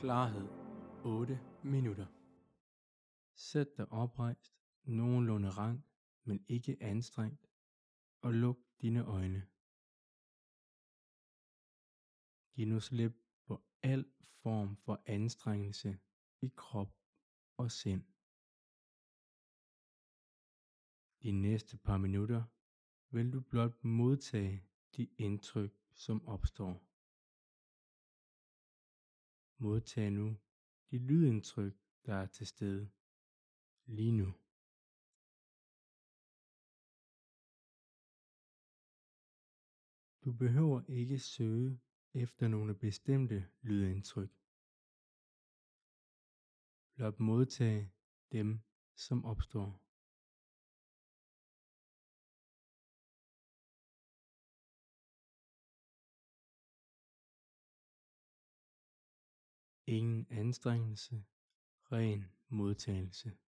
Klarhed 8 minutter. Sæt dig oprejst, nogenlunde rank, men ikke anstrengt, og luk dine øjne. Giv nu slip på al form for anstrengelse i krop og sind. De næste par minutter vil du blot modtage de indtryk, som opstår. Modtag nu de lydindtryk, der er til stede lige nu. Du behøver ikke søge efter nogle bestemte lydindtryk. Blot modtage dem, som opstår. Ingen anstrengelse, ren modtagelse.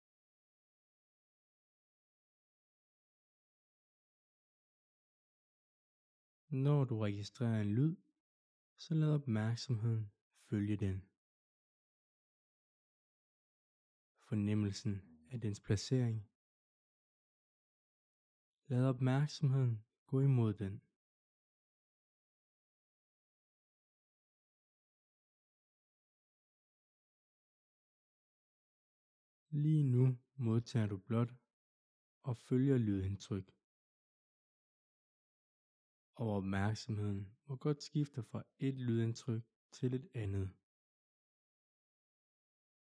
Når du registrerer en lyd, så lad opmærksomheden følge den. Fornemmelsen af dens placering. Lad opmærksomheden gå imod den. Lige nu modtager du blot og følger lydindtryk. Og opmærksomheden må godt skifte fra et lydindtryk til et andet.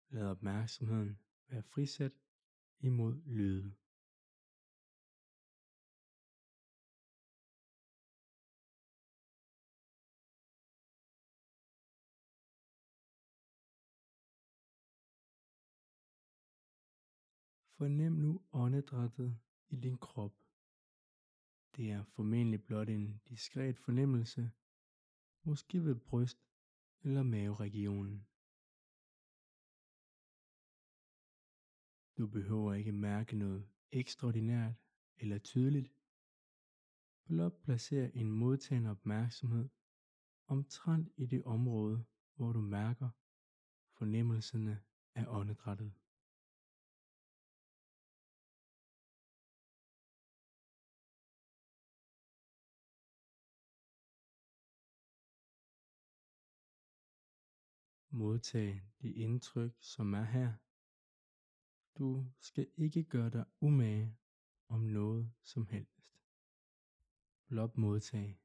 Lad opmærksomheden være frisat imod lyde. Fornem nu åndedrættet i din krop. Det er formentlig blot en diskret fornemmelse, måske ved bryst eller maveregionen. Du behøver ikke mærke noget ekstraordinært eller tydeligt. Blot placer en modtagende opmærksomhed omtrent i det område, hvor du mærker fornemmelserne af åndedrættet. Modtage de indtryk, som er her. Du skal ikke gøre dig umage om noget som helst. Blot modtag.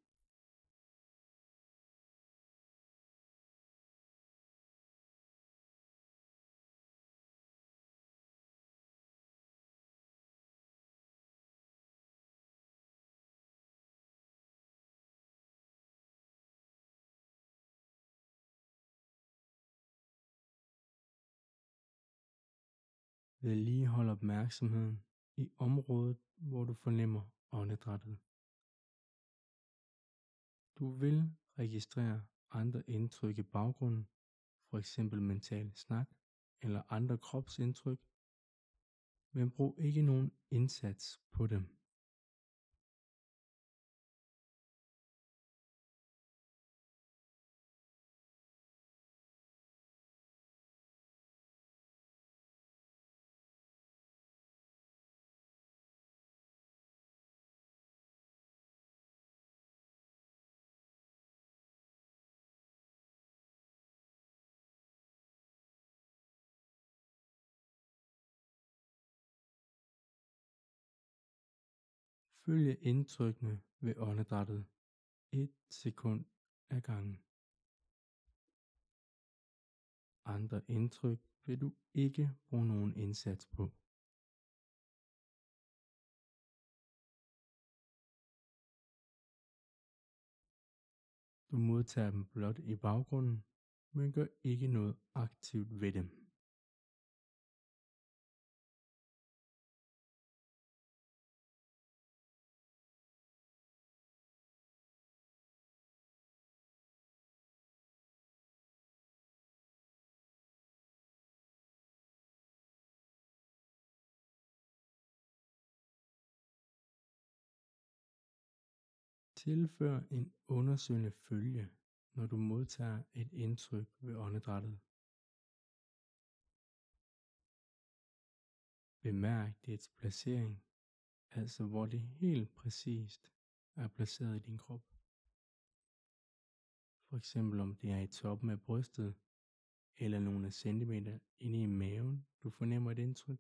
Vedligehold opmærksomheden i området, hvor du fornemmer åndedrættet. Du vil registrere andre indtryk i baggrunden, for eksempel mental snak eller andre kropsindtryk, men brug ikke nogen indsats på dem. Følge indtrykkene ved åndedrættet et sekund ad gangen. Andre indtryk vil du ikke bruge nogen indsats på. Du modtager dem blot i baggrunden, men gør ikke noget aktivt ved dem. Tilfør en undersøgende følge, når du modtager et indtryk ved åndedrættet. Bemærk dets placering, altså hvor det helt præcist er placeret i din krop. For eksempel om det er i toppen af brystet, eller nogle centimeter inde i maven, du fornemmer et indtryk.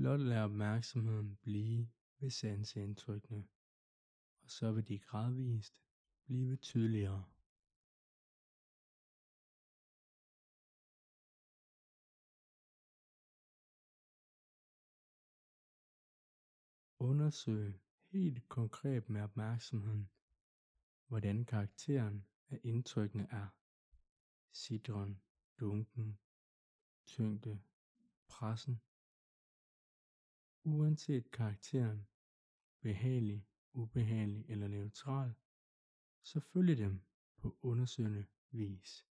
Blot lad opmærksomheden blive ved sanseindtrykkene, og så vil de gradvist blive tydeligere. Undersøg helt konkret med opmærksomheden, hvordan karakteren af indtrykkene er. Citron, dunken, tyngde, pressen. Uanset karakteren, behagelig, ubehagelig eller neutral, så følg dem på undersøgende vis.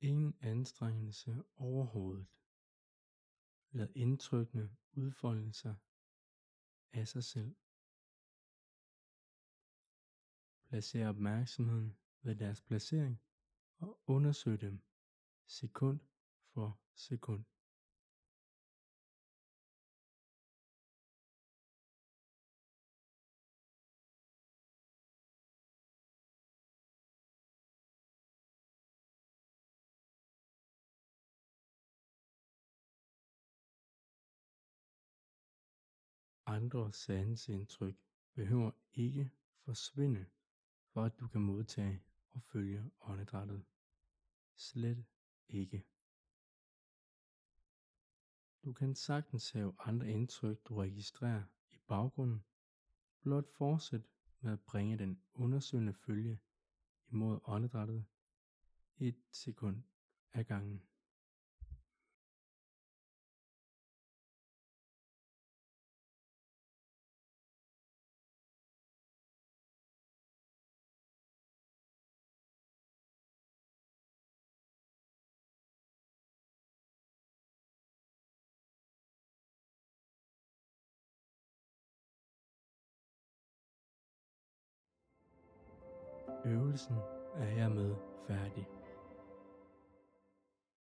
Ingen anstrengelse overhovedet. Lad indtrykkene udfolde sig af sig selv. Placer opmærksomheden ved deres placering og undersøg dem sekund for sekund. Andre sansindtryk behøver ikke forsvinde for at du kan modtage og følge åndedrættet. Slet ikke. Du kan sagtens have andre indtryk, du registrerer i baggrunden. Blot fortsæt med at bringe den undersøgende følge imod åndedrættet et sekund ad gangen. Øvelsen er hermed færdig.